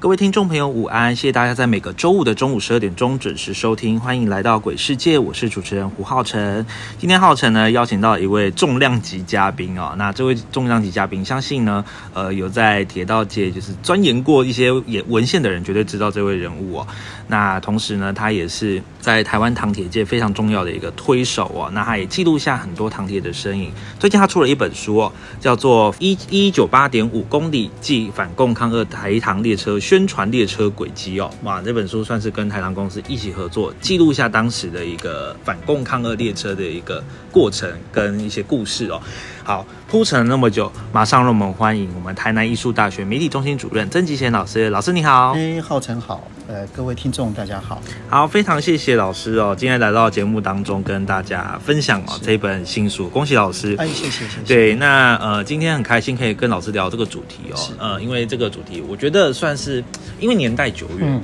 各位听众朋友，午安！谢谢大家在每个周五的中午十二点钟准时收听，欢迎来到鬼世界，我是主持人胡浩辰。今天浩辰呢邀请到一位重量级嘉宾哦，那这位重量级嘉宾，相信呢，呃，有在铁道界就是钻研过一些也文献的人，绝对知道这位人物哦。那同时呢，他也是在台湾唐铁界非常重要的一个推手哦。那他也记录下很多唐铁的身影。最近他出了一本书哦，叫做《一一九八点五公里暨反共抗俄台糖列车宣传列车轨迹》哦。哇，这本书算是跟台糖公司一起合作，记录下当时的一个反共抗俄列车的一个过程跟一些故事哦。好，铺陈了那么久，马上让我们欢迎我们台南艺术大学媒体中心主任曾吉贤老师。老师你好，哎，浩辰好，呃，各位听众大家好，好，非常谢谢老师哦，今天来到节目当中跟大家分享哦这本新书，恭喜老师，哎，谢谢谢谢。对，那呃，今天很开心可以跟老师聊这个主题哦，呃，因为这个主题我觉得算是因为年代久远。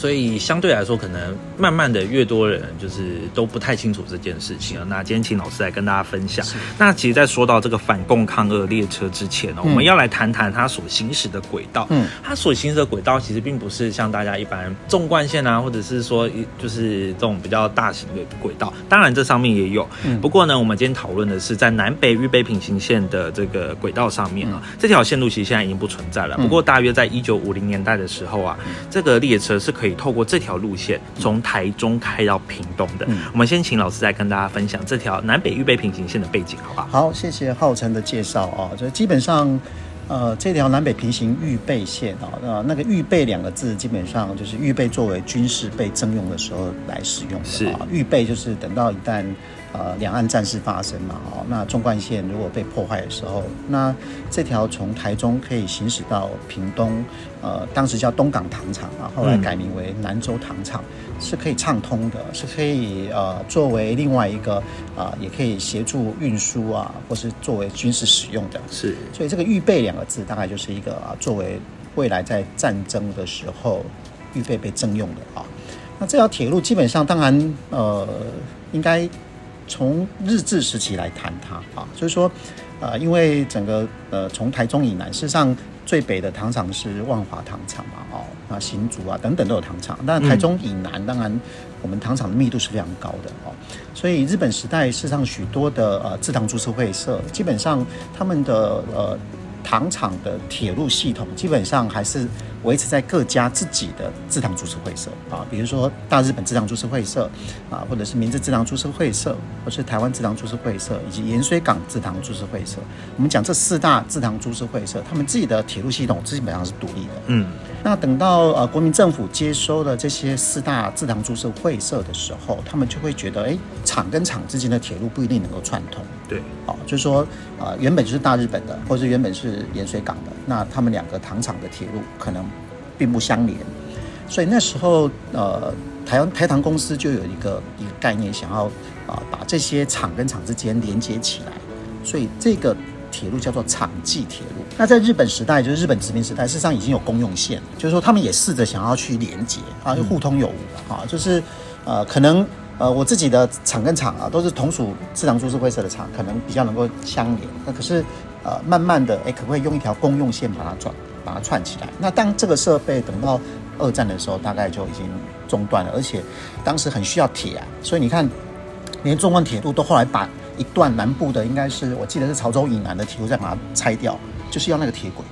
所以相对来说，可能慢慢的越多人就是都不太清楚这件事情了。那今天请老师来跟大家分享。那其实，在说到这个反共抗俄列车之前呢，我们要来谈谈它所行驶的轨道。嗯，它所行驶的轨道其实并不是像大家一般纵贯线啊，或者是说就是这种比较大型的轨道。当然，这上面也有。不过呢，我们今天讨论的是在南北预备平行线的这个轨道上面啊，这条线路其实现在已经不存在了。不过，大约在一九五零年代的时候啊，这个列车是可以。透过这条路线从台中开到屏东的，我们先请老师再跟大家分享这条南北预备平行线的背景，好不好？好，谢谢浩辰的介绍啊。就基本上，呃，这条南北平行预备线啊，呃，那个预备两个字，基本上就是预备作为军事被征用的时候来使用的啊。预备就是等到一旦。呃，两岸战事发生嘛，哦，那纵贯线如果被破坏的时候，那这条从台中可以行驶到屏东，呃，当时叫东港糖厂啊，后来改名为南州糖厂，是可以畅通的，是可以呃作为另外一个啊，也可以协助运输啊，或是作为军事使用的。是，所以这个预备两个字，大概就是一个啊，作为未来在战争的时候预备被征用的啊。那这条铁路基本上，当然呃，应该。从日治时期来谈它啊，所以说，呃，因为整个呃从台中以南，事实上最北的糖厂是万华糖厂嘛，哦，那新竹啊等等都有糖厂，但台中以南当然我们糖厂的密度是非常高的哦，所以日本时代事实上许多的呃制糖株式会社，基本上他们的呃糖厂的铁路系统基本上还是。维持在各家自己的制糖株式会社啊，比如说大日本制糖株式会社啊，或者是明治制糖株式会社，或是台湾制糖株式会社，以及盐水港制糖株式会社。我们讲这四大制糖株式会社，他们自己的铁路系统基本上是独立的。嗯，那等到呃国民政府接收了这些四大制糖株式会社的时候，他们就会觉得，哎，厂跟厂之间的铁路不一定能够串通。对，哦，就是说，呃，原本就是大日本的，或者原本是盐水港的，那他们两个糖厂的铁路可能。并不相连，所以那时候，呃，台湾台糖公司就有一个一个概念，想要啊把这些厂跟厂之间连接起来，所以这个铁路叫做厂际铁路。那在日本时代，就是日本殖民时代，事实上已经有公用线，就是说他们也试着想要去连接啊，就互通有无啊，就是呃，可能呃我自己的厂跟厂啊都是同属自糖株式会社的厂，可能比较能够相连。那可是呃，慢慢的，哎，可不可以用一条公用线把它转？把它串起来。那当这个设备等到二战的时候，大概就已经中断了，而且当时很需要铁啊，所以你看，连纵贯铁路都后来把一段南部的，应该是我记得是潮州以南的铁路再把它拆掉，就是要那个铁轨。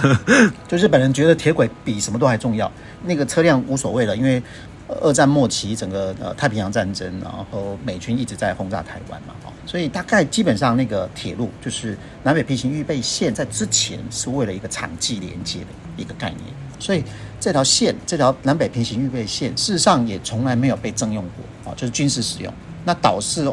就日本人觉得铁轨比什么都还重要，那个车辆无所谓了，因为二战末期整个呃太平洋战争，然后美军一直在轰炸台湾嘛，哦，所以大概基本上那个铁路就是南北平行预备线，在之前是为了一个场际连接的一个概念，所以这条线这条南北平行预备线，事实上也从来没有被征用过，啊，就是军事使用，那导致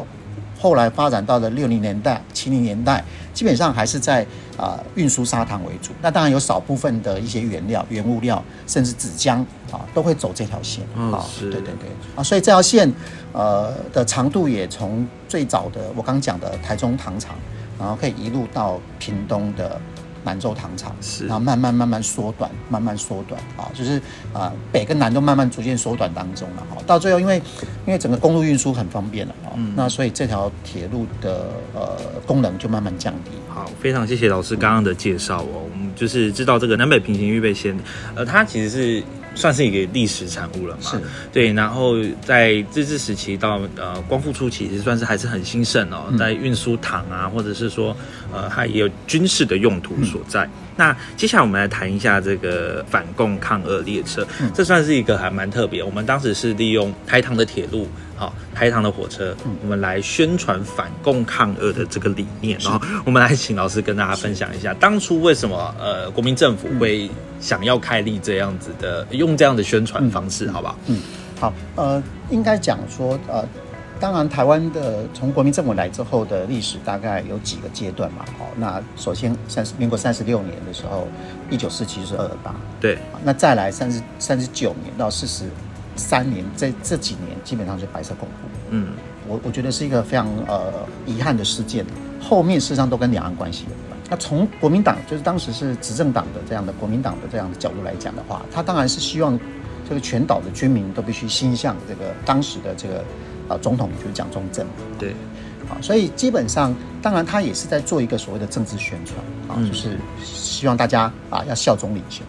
后来发展到了六零年代、七零年代，基本上还是在啊运输砂糖为主。那当然有少部分的一些原料、原物料，甚至纸浆啊，都会走这条线。啊，是，对对对啊，所以这条线呃的长度也从最早的我刚讲的台中糖厂，然后可以一路到屏东的。南州糖厂是，然后慢慢慢慢缩短，慢慢缩短啊，就是啊北跟南都慢慢逐渐缩短当中了哈。到最后，因为因为整个公路运输很方便了啊，那所以这条铁路的呃功能就慢慢降低。好，非常谢谢老师刚刚的介绍哦。我们就是知道这个南北平行预备线，呃，它其实是。算是一个历史产物了嘛？是，对。然后在自治时期到呃光复初期，其实算是还是很兴盛哦，在运输糖啊，或者是说呃，它也有军事的用途所在。那接下来我们来谈一下这个反共抗俄列车，这算是一个还蛮特别。我们当时是利用台糖的铁路。好，台糖的火车，我们来宣传反共抗俄的这个理念。然后，我们来请老师跟大家分享一下，当初为什么呃国民政府会想要开立这样子的，用这样的宣传方式，好不好？嗯，好，呃，应该讲说，呃，当然台湾的从国民政府来之后的历史大概有几个阶段嘛。好，那首先三十民国三十六年的时候，一九四七是二二八，对，那再来三十三十九年到四十。三年，这这几年基本上是白色恐怖。嗯，我我觉得是一个非常呃遗憾的事件。后面事实上都跟两岸关系有关。那从国民党，就是当时是执政党的这样的国民党的这样的角度来讲的话，他当然是希望这个全岛的居民都必须心向这个当时的这个呃总统，就是蒋中正。对，啊，所以基本上，当然他也是在做一个所谓的政治宣传啊，就是希望大家啊要效忠领袖。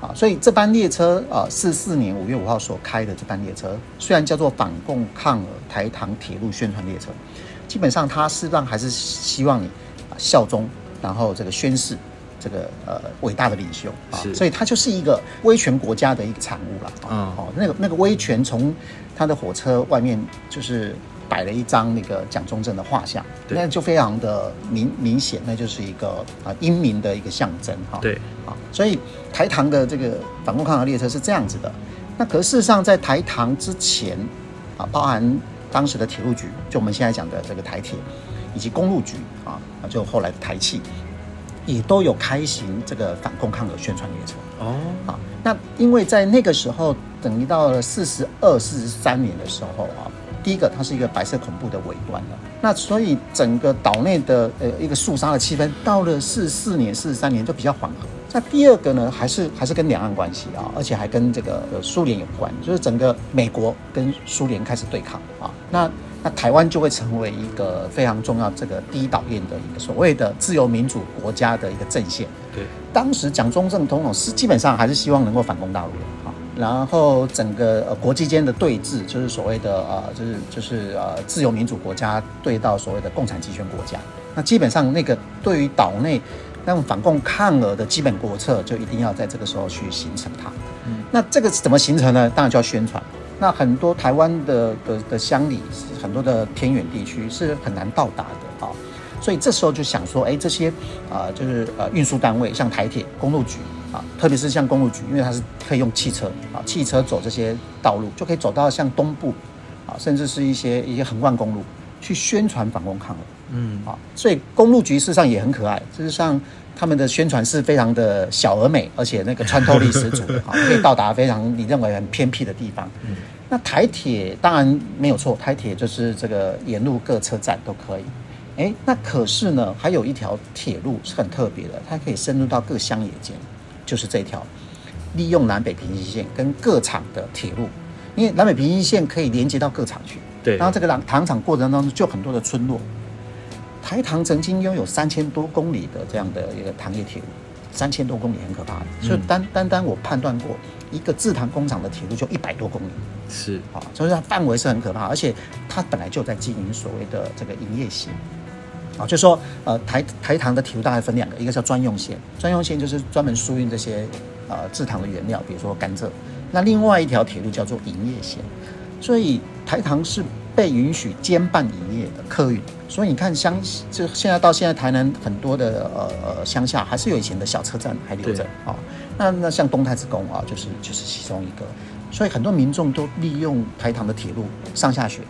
啊，所以这班列车啊，四四年五月五号所开的这班列车，虽然叫做反共抗俄台糖铁路宣传列车，基本上它是让还是希望你啊效忠，然后这个宣誓这个呃伟大的领袖啊，所以它就是一个威权国家的一个产物了啊。哦，那个那个威权从他的火车外面就是摆了一张那个蒋中正的画像，那就非常的明明显，那就是一个啊英明的一个象征哈。对啊，所以。台糖的这个反共抗俄列车是这样子的，那可事实上在台糖之前啊，包含当时的铁路局，就我们现在讲的这个台铁，以及公路局啊，就后来的台汽，也都有开行这个反共抗俄宣传列车哦。好，那因为在那个时候，等于到了四十二、四十三年的时候啊，第一个它是一个白色恐怖的尾端了，那所以整个岛内的呃一个肃杀的气氛，到了四十四年、四十三年就比较缓和。那第二个呢，还是还是跟两岸关系啊，而且还跟这个苏联有关，就是整个美国跟苏联开始对抗啊，那那台湾就会成为一个非常重要这个第一岛链的一个所谓的自由民主国家的一个阵线。对，当时蒋中正总统是基本上还是希望能够反攻大陆的啊，然后整个呃国际间的对峙就是所谓的呃就是就是呃自由民主国家对到所谓的共产集权国家，那基本上那个对于岛内。那种反共抗俄的基本国策，就一定要在这个时候去形成它。嗯那这个怎么形成呢？当然就要宣传。那很多台湾的的的乡里，很多的偏远地区是很难到达的啊。所以这时候就想说，哎，这些啊，就是呃运输单位，像台铁、公路局啊，特别是像公路局，因为它是可以用汽车啊，汽车走这些道路，就可以走到像东部啊，甚至是一些一些横贯公路，去宣传反攻抗日。嗯，啊，所以公路局事实上也很可爱，事实上他们的宣传是非常的小而美，而且那个穿透力十足，啊，可以到达非常你认为很偏僻的地方。嗯，那台铁当然没有错，台铁就是这个沿路各车站都可以。哎，那可是呢，还有一条铁路是很特别的，它可以深入到各乡野间，就是这条利用南北平行线跟各厂的铁路，因为南北平行线可以连接到各厂去。对，然后这个糖糖厂过程当中就很多的村落。台糖曾经拥有三千多公里的这样的一个糖业铁路，三千多公里很可怕的。所以单单单我判断过，一个制糖工厂的铁路就一百多公里，是啊，所以它范围是很可怕，而且它本来就在经营所谓的这个营业型，啊，就说呃台台糖的铁路大概分两个，一个叫专用线，专用线就是专门输运这些呃制糖的原料，比如说甘蔗。那另外一条铁路叫做营业线，所以台糖是被允许兼办营业的客运。所以你看乡，就现在到现在台南很多的呃呃乡下还是有以前的小车站还留着啊。那那像东太子宫啊，就是就是其中一个。所以很多民众都利用台糖的铁路上下学，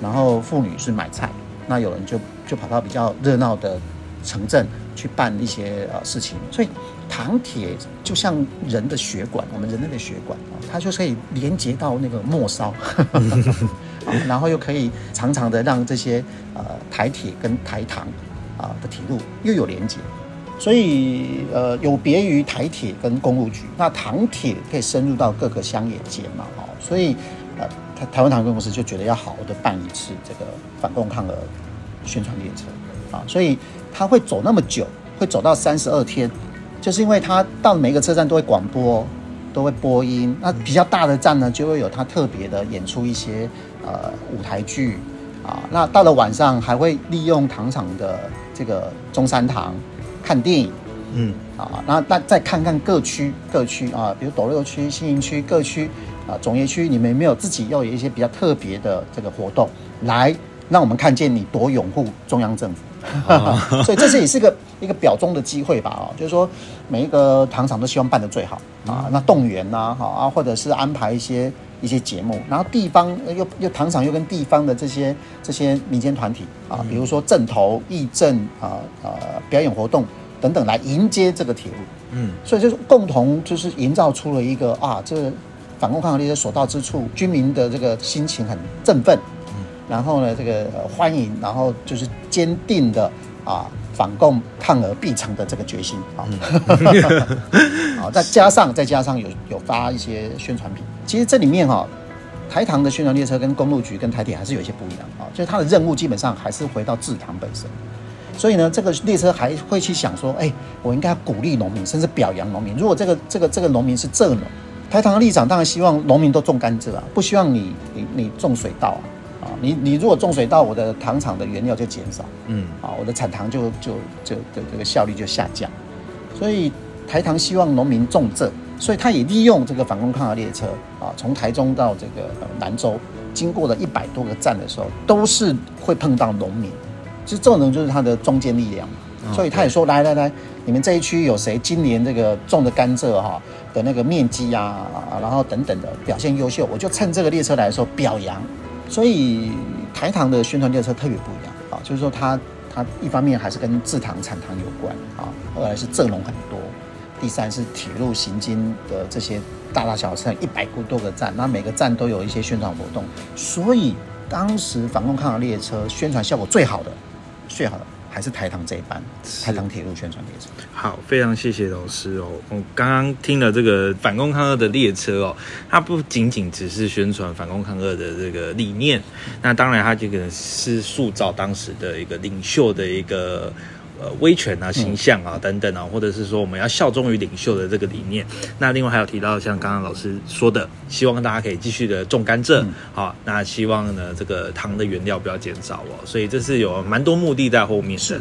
然后妇女是买菜，那有人就就跑到比较热闹的城镇去办一些呃事情。所以糖铁就像人的血管，我们人类的血管啊，它就可以连接到那个末梢，然后又可以常常的让这些呃台铁跟台糖啊的铁路又有连接。所以，呃，有别于台铁跟公路局，那糖铁可以深入到各个乡野间嘛，哦，所以，呃，台台湾糖公司就觉得要好好的办一次这个反共抗俄宣传列车，啊，所以他会走那么久，会走到三十二天，就是因为他到每个车站都会广播，都会播音，那比较大的站呢，就会有他特别的演出一些呃舞台剧，啊，那到了晚上还会利用糖厂的这个中山堂。看电影，嗯。啊，那那再看看各区各区啊，比如斗六区、新营区各区啊，总业区，你们有没有自己要有一些比较特别的这个活动，来让我们看见你多拥护中央政府？所以这是也是个一个表忠的机会吧？啊，就是说每一个糖厂都希望办得最好啊，那动员呐，哈啊，或者是安排一些一些节目，然后地方又又糖厂又跟地方的这些这些民间团体啊，比如说镇头义镇啊呃表演活动。等等来迎接这个铁路，嗯，所以就是共同就是营造出了一个啊，这个反共抗日列车所到之处，居民的这个心情很振奋，嗯，然后呢，这个欢迎，然后就是坚定的啊反共抗俄必成的这个决心。啊，好，再加上再加上有有发一些宣传品，其实这里面哈，台糖的宣传列车跟公路局跟台铁还是有一些不一样啊，就是它的任务基本上还是回到制糖本身。所以呢，这个列车还会去想说，哎，我应该鼓励农民，甚至表扬农民。如果这个这个这个农民是蔗农，台糖的立场当然希望农民都种甘蔗啊，不希望你你你种水稻啊，啊，你你如果种水稻，我的糖厂的原料就减少，嗯，啊，我的产糖就就就的这个效率就下降。所以台糖希望农民种蔗，所以他也利用这个反攻抗俄列车啊，从台中到这个南州，经过了一百多个站的时候，都是会碰到农民。其实种人就是他的中坚力量嘛，所以他也说来来来，你们这一区有谁今年这个种的甘蔗哈的那个面积啊，然后等等的表现优秀，我就趁这个列车来的时候表扬。所以台糖的宣传列车特别不一样啊，就是说它它一方面还是跟制糖产糖有关啊，二来是阵容很多，第三是铁路行经的这些大大小小一百多个站，那每个站都有一些宣传活动，所以当时反共抗俄列车宣传效果最好的。最好的还是台糖这一班，台糖铁路宣传列车。好，非常谢谢老师哦。我刚刚听了这个反攻抗俄的列车哦，它不仅仅只是宣传反攻抗俄的这个理念，那当然它这个是塑造当时的一个领袖的一个。呃，威权啊，形象啊，等等啊，或者是说我们要效忠于领袖的这个理念。那另外还有提到像刚刚老师说的，希望大家可以继续的种甘蔗，好，那希望呢这个糖的原料不要减少哦。所以这是有蛮多目的在后面。是，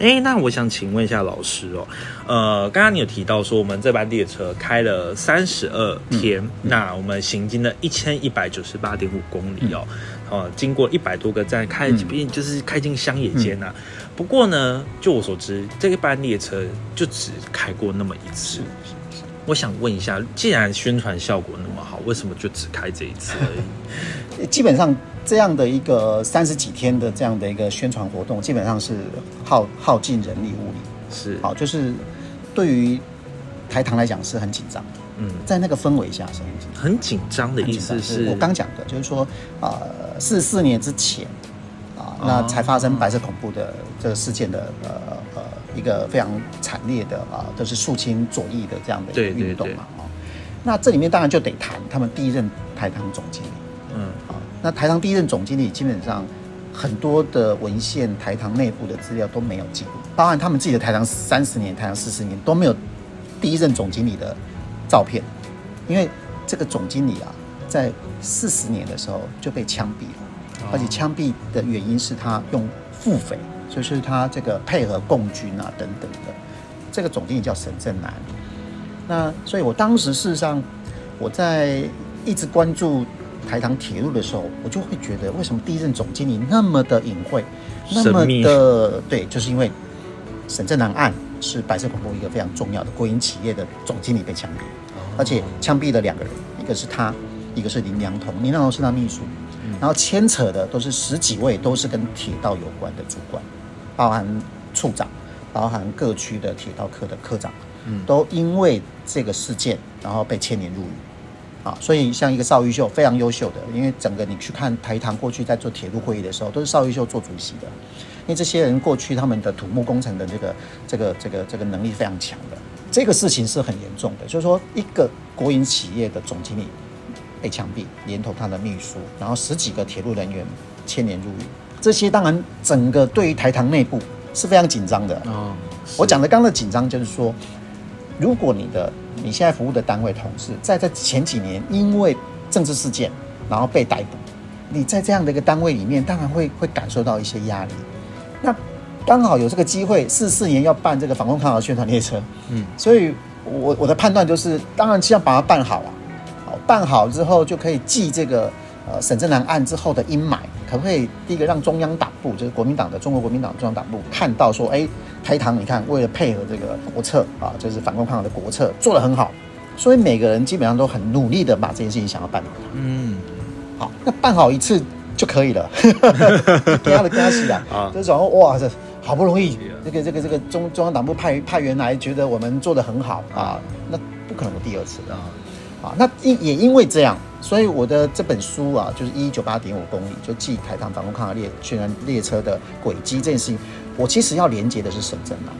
哎，那我想请问一下老师哦，呃，刚刚你有提到说我们这班列车开了三十二天，那我们行经了一千一百九十八点五公里哦，哦，经过一百多个站，开毕竟就是开进乡野间呐。不过呢，就我所知，这一班列车就只开过那么一次。我想问一下，既然宣传效果那么好，为什么就只开这一次而已？基本上这样的一个三十几天的这样的一个宣传活动，基本上是耗耗尽人力物力。是，好，就是对于台糖来讲是很紧张。嗯，在那个氛围下是很紧很紧张的意思是我刚讲的，就是说啊，四四年之前啊。那才发生白色恐怖的这个事件的呃呃一个非常惨烈的啊，都是肃清左翼的这样的一个运动嘛啊。那这里面当然就得谈他们第一任台糖总经理，嗯。啊，那台糖第一任总经理基本上很多的文献，台糖内部的资料都没有记录，包含他们自己的台糖三十年、台糖四十年都没有第一任总经理的照片，因为这个总经理啊，在四十年的时候就被枪毙了。而且枪毙的原因是他用腹匪，就是他这个配合共军啊等等的。这个总经理叫沈正南，那所以我当时事实上我在一直关注台糖铁路的时候，我就会觉得为什么第一任总经理那么的隐晦，那么的对，就是因为沈正南案是白色恐怖一个非常重要的国营企业的总经理被枪毙，而且枪毙了两个人，一个是他，一个是林良彤，林良彤是他秘书，然后牵扯的都是十几位都是跟铁道有关的主管，包含处长，包含各区的铁道科的科长，都因为这个事件然后被牵连入狱。啊，所以像一个邵玉秀非常优秀的，因为整个你去看台糖过去在做铁路会议的时候，都是邵玉秀做主席的，因为这些人过去他们的土木工程的这个这个这个这个能力非常强的，这个事情是很严重的，就是说一个国营企业的总经理被枪毙，连同他的秘书，然后十几个铁路人员牵连入狱，这些当然整个对于台糖内部是非常紧张的。哦，我讲的刚刚的紧张就是说，如果你的你现在服务的单位同事在这前几年因为政治事件然后被逮捕，你在这样的一个单位里面，当然会会感受到一些压力。那刚好有这个机会，四四年要办这个反共抗俄宣传列车，嗯，所以我我的判断就是，当然是要把它办好啊。好，办好之后就可以记这个呃沈正南案之后的阴霾，可不可以第一个让中央党部，就是国民党的中国国民党中央党部看到说，哎，台糖你看为了配合这个国策啊，就是反共抗俄的国策做得很好，所以每个人基本上都很努力的把这件事情想要办好。嗯，好，那办好一次就可以了，给他的加洗啊。啊，这种哇，这好不容易，这个这个这个中中央党部派派员来，觉得我们做的很好啊，那不可能有第二次的啊，啊。那因也因为这样，所以我的这本书啊，就是一九八点五公里，就记台糖反攻抗俄列宣传列车的轨迹这件事情，我其实要连接的是沈振南。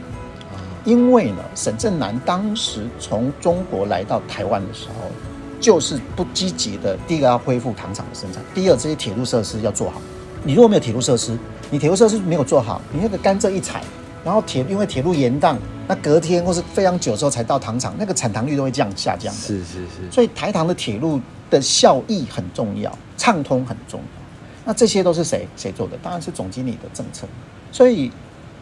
因为呢，沈振南当时从中国来到台湾的时候，就是不积极的。第一个要恢复糖厂的生产，第二这些铁路设施要做好。你如果没有铁路设施，你铁路设施没有做好，你那个甘蔗一采，然后铁因为铁路延宕，那隔天或是非常久之后才到糖厂，那个产糖率都会降下降的。是是是，所以台糖的铁路的效益很重要，畅通很重要。那这些都是谁谁做的？当然是总经理的政策。所以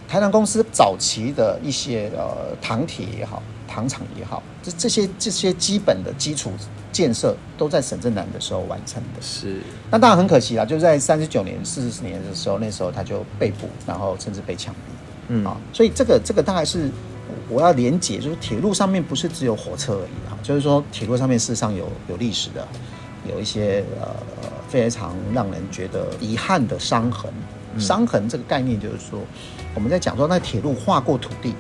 台糖公司早期的一些呃糖铁也好，糖厂也好，这这些这些基本的基础建设都在沈振南的时候完成的。是那当然很可惜啦，就在三十九年、四十年的时候，那时候他就被捕，然后甚至被枪毙。嗯。啊，所以这个这个大概是我要连结，就是铁路上面不是只有火车而已啊，就是说铁路上面事实上有有历史的，有一些呃非常让人觉得遗憾的伤痕。伤痕这个概念就是说，我们在讲说那铁路划过土地，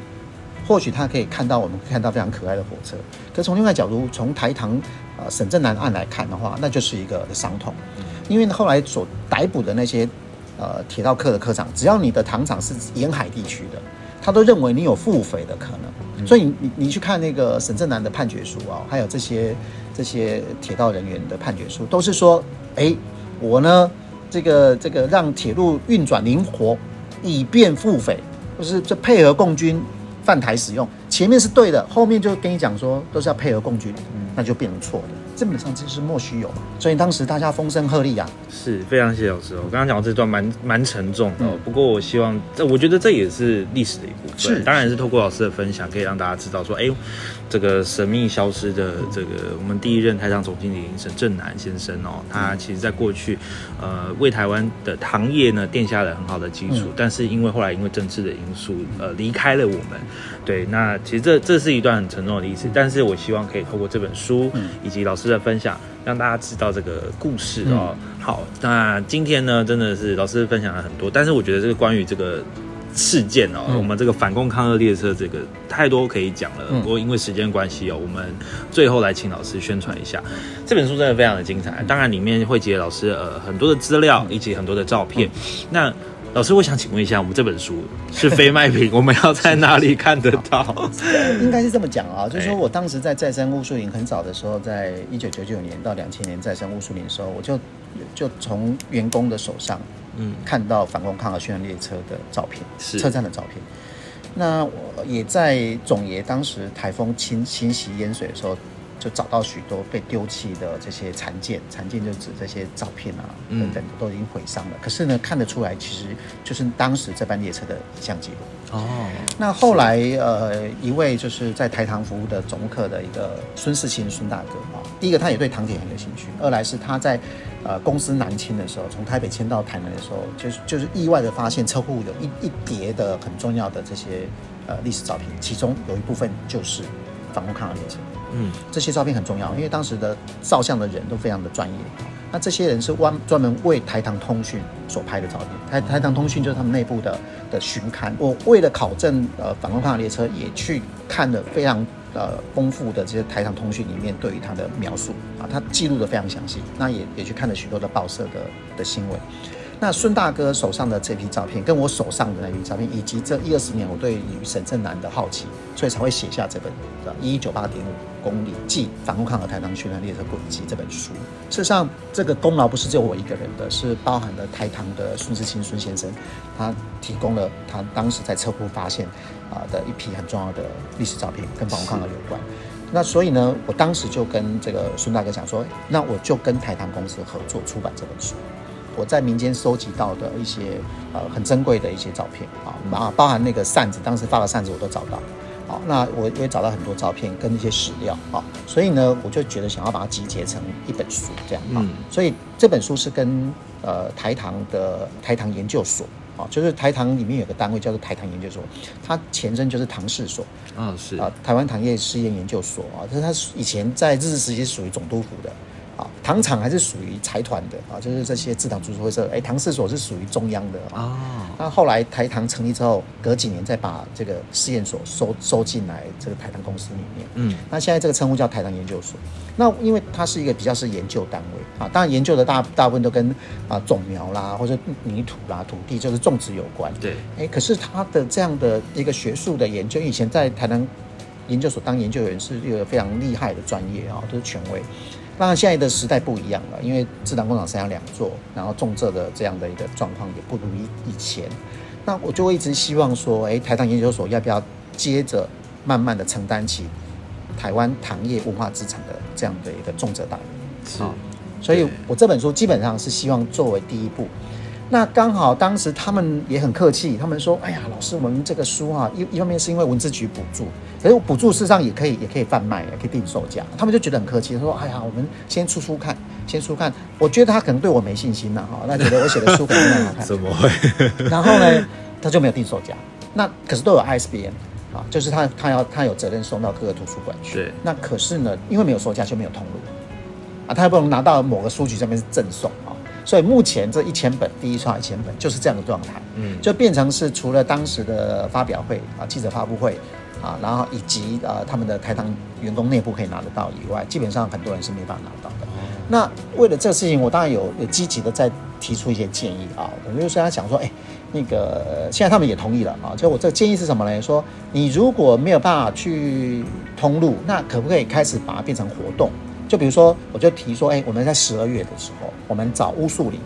或许它可以看到我们看到非常可爱的火车，可是从另外角度，从台糖呃沈正南案来看的话，那就是一个伤痛，因为后来所逮捕的那些呃铁道科的科长，只要你的糖厂是沿海地区的，他都认为你有腹诽的可能，所以你你你去看那个沈正南的判决书啊，还有这些这些铁道人员的判决书，都是说，哎，我呢这个这个让铁路运转灵活，以便腹诽，就是这配合共军犯台使用，前面是对的，后面就跟你讲说都是要配合共军，那就变成错的，基本上这是莫须有嘛。所以当时大家风声鹤唳啊，是非常谢谢老师哦。我刚刚讲到这段蛮蛮沉重的、哦，嗯。不过我希望这我觉得这也是历史的一部分，是。当然是透过老师的分享，可以让大家知道说，哎，这个神秘消失的这个我们第一任台长总经理沈正南先生哦，他其实在过去呃为台湾的行业呢奠下了很好的基础，嗯。但是因为后来因为政治的因素呃离开了我们，对，那其实这这是一段很沉重的历史，但是我希望可以透过这本书嗯以及老师的分享，让大家知道这个故事哦。好，那今天呢，真的是老师分享了很多，但是我觉得这个关于这个事件哦，嗯我们这个反共抗日列车这个太多可以讲了。嗯不过因为时间关系哦，我们最后来请老师宣传一下这本书，真的非常的精彩。当然里面会结老师呃很多的资料以及很多的照片。那老师，我想请问一下，我们这本书是非卖品，我们要在哪里看得到？应该是这么讲啊，就是说哎我当时在再生乌树林很早的时候，在一九九九年到两千年再生乌树林的时候，我就就从员工的手上嗯，看到反攻抗俄宣传列车的照片，是车站的照片。那我也在总爷当时台风侵侵袭淹水的时候，就找到许多被丢弃的这些残件，残件就指这些照片啊嗯等等的都已经毁伤了。可是呢，看得出来其实就是当时这班列车的影像记录。哦，那后来呃，一位就是在台糖服务的总务课的一个孙世清孙大哥啊，第一个他也对糖铁很有兴趣，二来是他在呃公司南迁的时候，从台北迁到台南的时候，就是就是意外的发现车库有一一叠的很重要的这些呃历史照片，其中有一部分就是反攻抗日列车。嗯，这些照片很重要，因为当时的照相的人都非常的专业。那这些人是专专门为台糖通讯所拍的照片，台台糖通讯就是他们内部的的巡刊。我为了考证呃反光抗日列车，也去看了非常呃丰富的这些台糖通讯里面对于它的描述啊，它记录的非常详细。那也也去看了许多的报社的的新闻。那孙大哥手上的这批照片，跟我手上的那批照片，以及这一二十年我对于沈正南的好奇，所以才会写下这本《一一九八点五公里即反攻抗和台糖训练列车轨迹》这本书。事实上，这个功劳不是只有我一个人的，是包含了台糖的孙志清孙先生，他提供了他当时在车库发现啊的一批很重要的历史照片，跟反攻抗和有关。那所以呢，我当时就跟这个孙大哥讲说，那我就跟台糖公司合作出版这本书。我在民间收集到的一些呃很珍贵的一些照片啊，啊，包含那个扇子，当时发的扇子我都找到。好，那我我也找到很多照片跟一些史料啊，所以呢，我就觉得想要把它集结成一本书这样啊，嗯所以这本书是跟呃台糖的台糖研究所啊，就是台糖里面有个单位叫做台糖研究所，它前身就是唐氏所啊是啊，台湾糖业试验研究所啊，这是它以前在日治时期是属于总督府的。啊，糖厂还是属于财团的啊，就是这些制糖株式会社，哎，唐氏所是属于中央的啊。啊，那后来台糖成立之后，隔几年再把这个试验所收收进来这个台糖公司里面。嗯，那现在这个称呼叫台糖研究所。那因为它是一个比较是研究单位啊，当然研究的大大部分都跟啊种苗啦或者泥土啦、土地就是种植有关。对，哎，可是它的这样的一个学术的研究，以前在台糖研究所当研究员是一个非常厉害的专业啊，都是权威。当然，现在的时代不一样了，因为制糖工厂剩下两座，然后重蔗的这样的一个状况也不如以以前。那我就会一直希望说，哎，台糖研究所要不要接着慢慢的承担起台湾糖业文化资产的这样的一个重责大任？是所以我这本书基本上是希望作为第一步。那刚好当时他们也很客气，他们说：“哎呀，老师，我们这个书啊，一一方面是因为文字局补助，可是补助事实上也可以也可以贩卖，也可以定售价。”他们就觉得很客气，说：“哎呀，我们先出出看，先出看。”我觉得他可能对我没信心呐，哈，那觉得我写的书可能很好看。怎么会？然后呢，他就没有定售价。那可是都有 ISBN 啊，就是他他要他有责任送到各个图书馆去。对那可是呢，因为没有售价就没有通路啊，他也不能拿到某个书局上面是赠送啊。所以目前这一千本第一刷一千本就是这样的状态，嗯就变成是除了当时的发表会啊、记者发布会啊，然后以及呃他们的台糖员工内部可以拿得到以外，基本上很多人是没办法拿到的。那为了这个事情，我当然有有积极的在提出一些建议啊，我就是他想说，哎，那个呃现在他们也同意了啊，就我这个建议是什么呢？说你如果没有办法去通路，那可不可以开始把它变成活动？就比如说，我就提说，哎，我们在十二月的时候，我们找乌树林。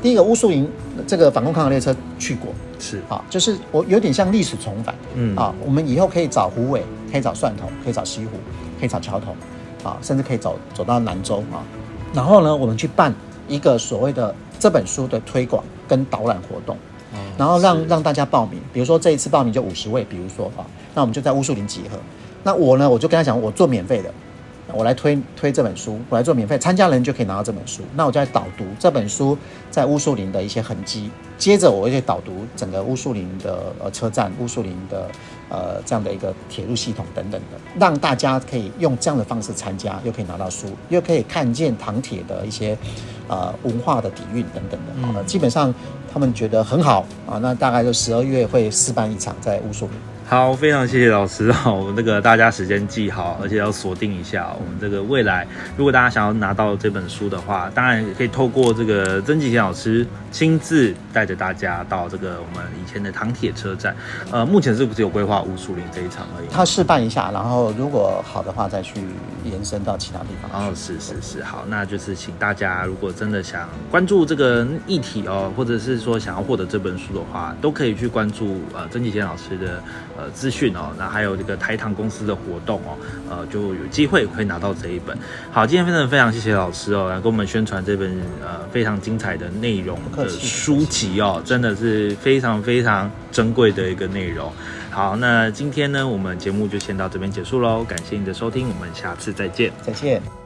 第一个乌树林这个反攻抗日列车去过是啊，就是我有点像历史重返，嗯啊，我们以后可以找虎尾，可以找蒜头，可以找西湖，可以找桥头，啊，甚至可以走走到南州啊。然后呢，我们去办一个所谓的这本书的推广跟导览活动，然后让让大家报名。比如说这一次报名就五十位，比如说啊，那我们就在乌树林集合。那我呢，我就跟他讲，我做免费的，我来推推这本书，我来做免费，参加人就可以拿到这本书。那我就来导读这本书在乌树林的一些痕迹，接着我会去导读整个乌树林的呃车站、乌树林的呃这样的一个铁路系统等等的，让大家可以用这样的方式参加，又可以拿到书，又可以看见唐铁的一些呃文化的底蕴等等的。呃，基本上他们觉得很好啊，那大概就十二月会试办一场在乌树林。好，非常谢谢老师啊！我们这个大家时间记好，而且要锁定一下。我们这个未来，如果大家想要拿到这本书的话，当然也可以透过这个曾纪贤老师亲自带着大家到这个我们以前的唐铁车站。呃，目前是不是有规划乌树林这一场而已？他试办一下，然后如果好的话再去延伸到其他地方。哦，是是是，好，那就是请大家如果真的想关注这个议题哦，或者是说想要获得这本书的话，都可以去关注呃曾纪贤老师的呃资讯哦，那还有这个台糖公司的活动哦，呃就有机会可以拿到这一本。好，今天非常非常谢谢老师哦，来跟我们宣传这本呃非常精彩的内容的书籍哦，真的是非常非常珍贵的一个内容。好，那今天呢，我们节目就先到这边结束喽，感谢你的收听，我们下次再见。再见。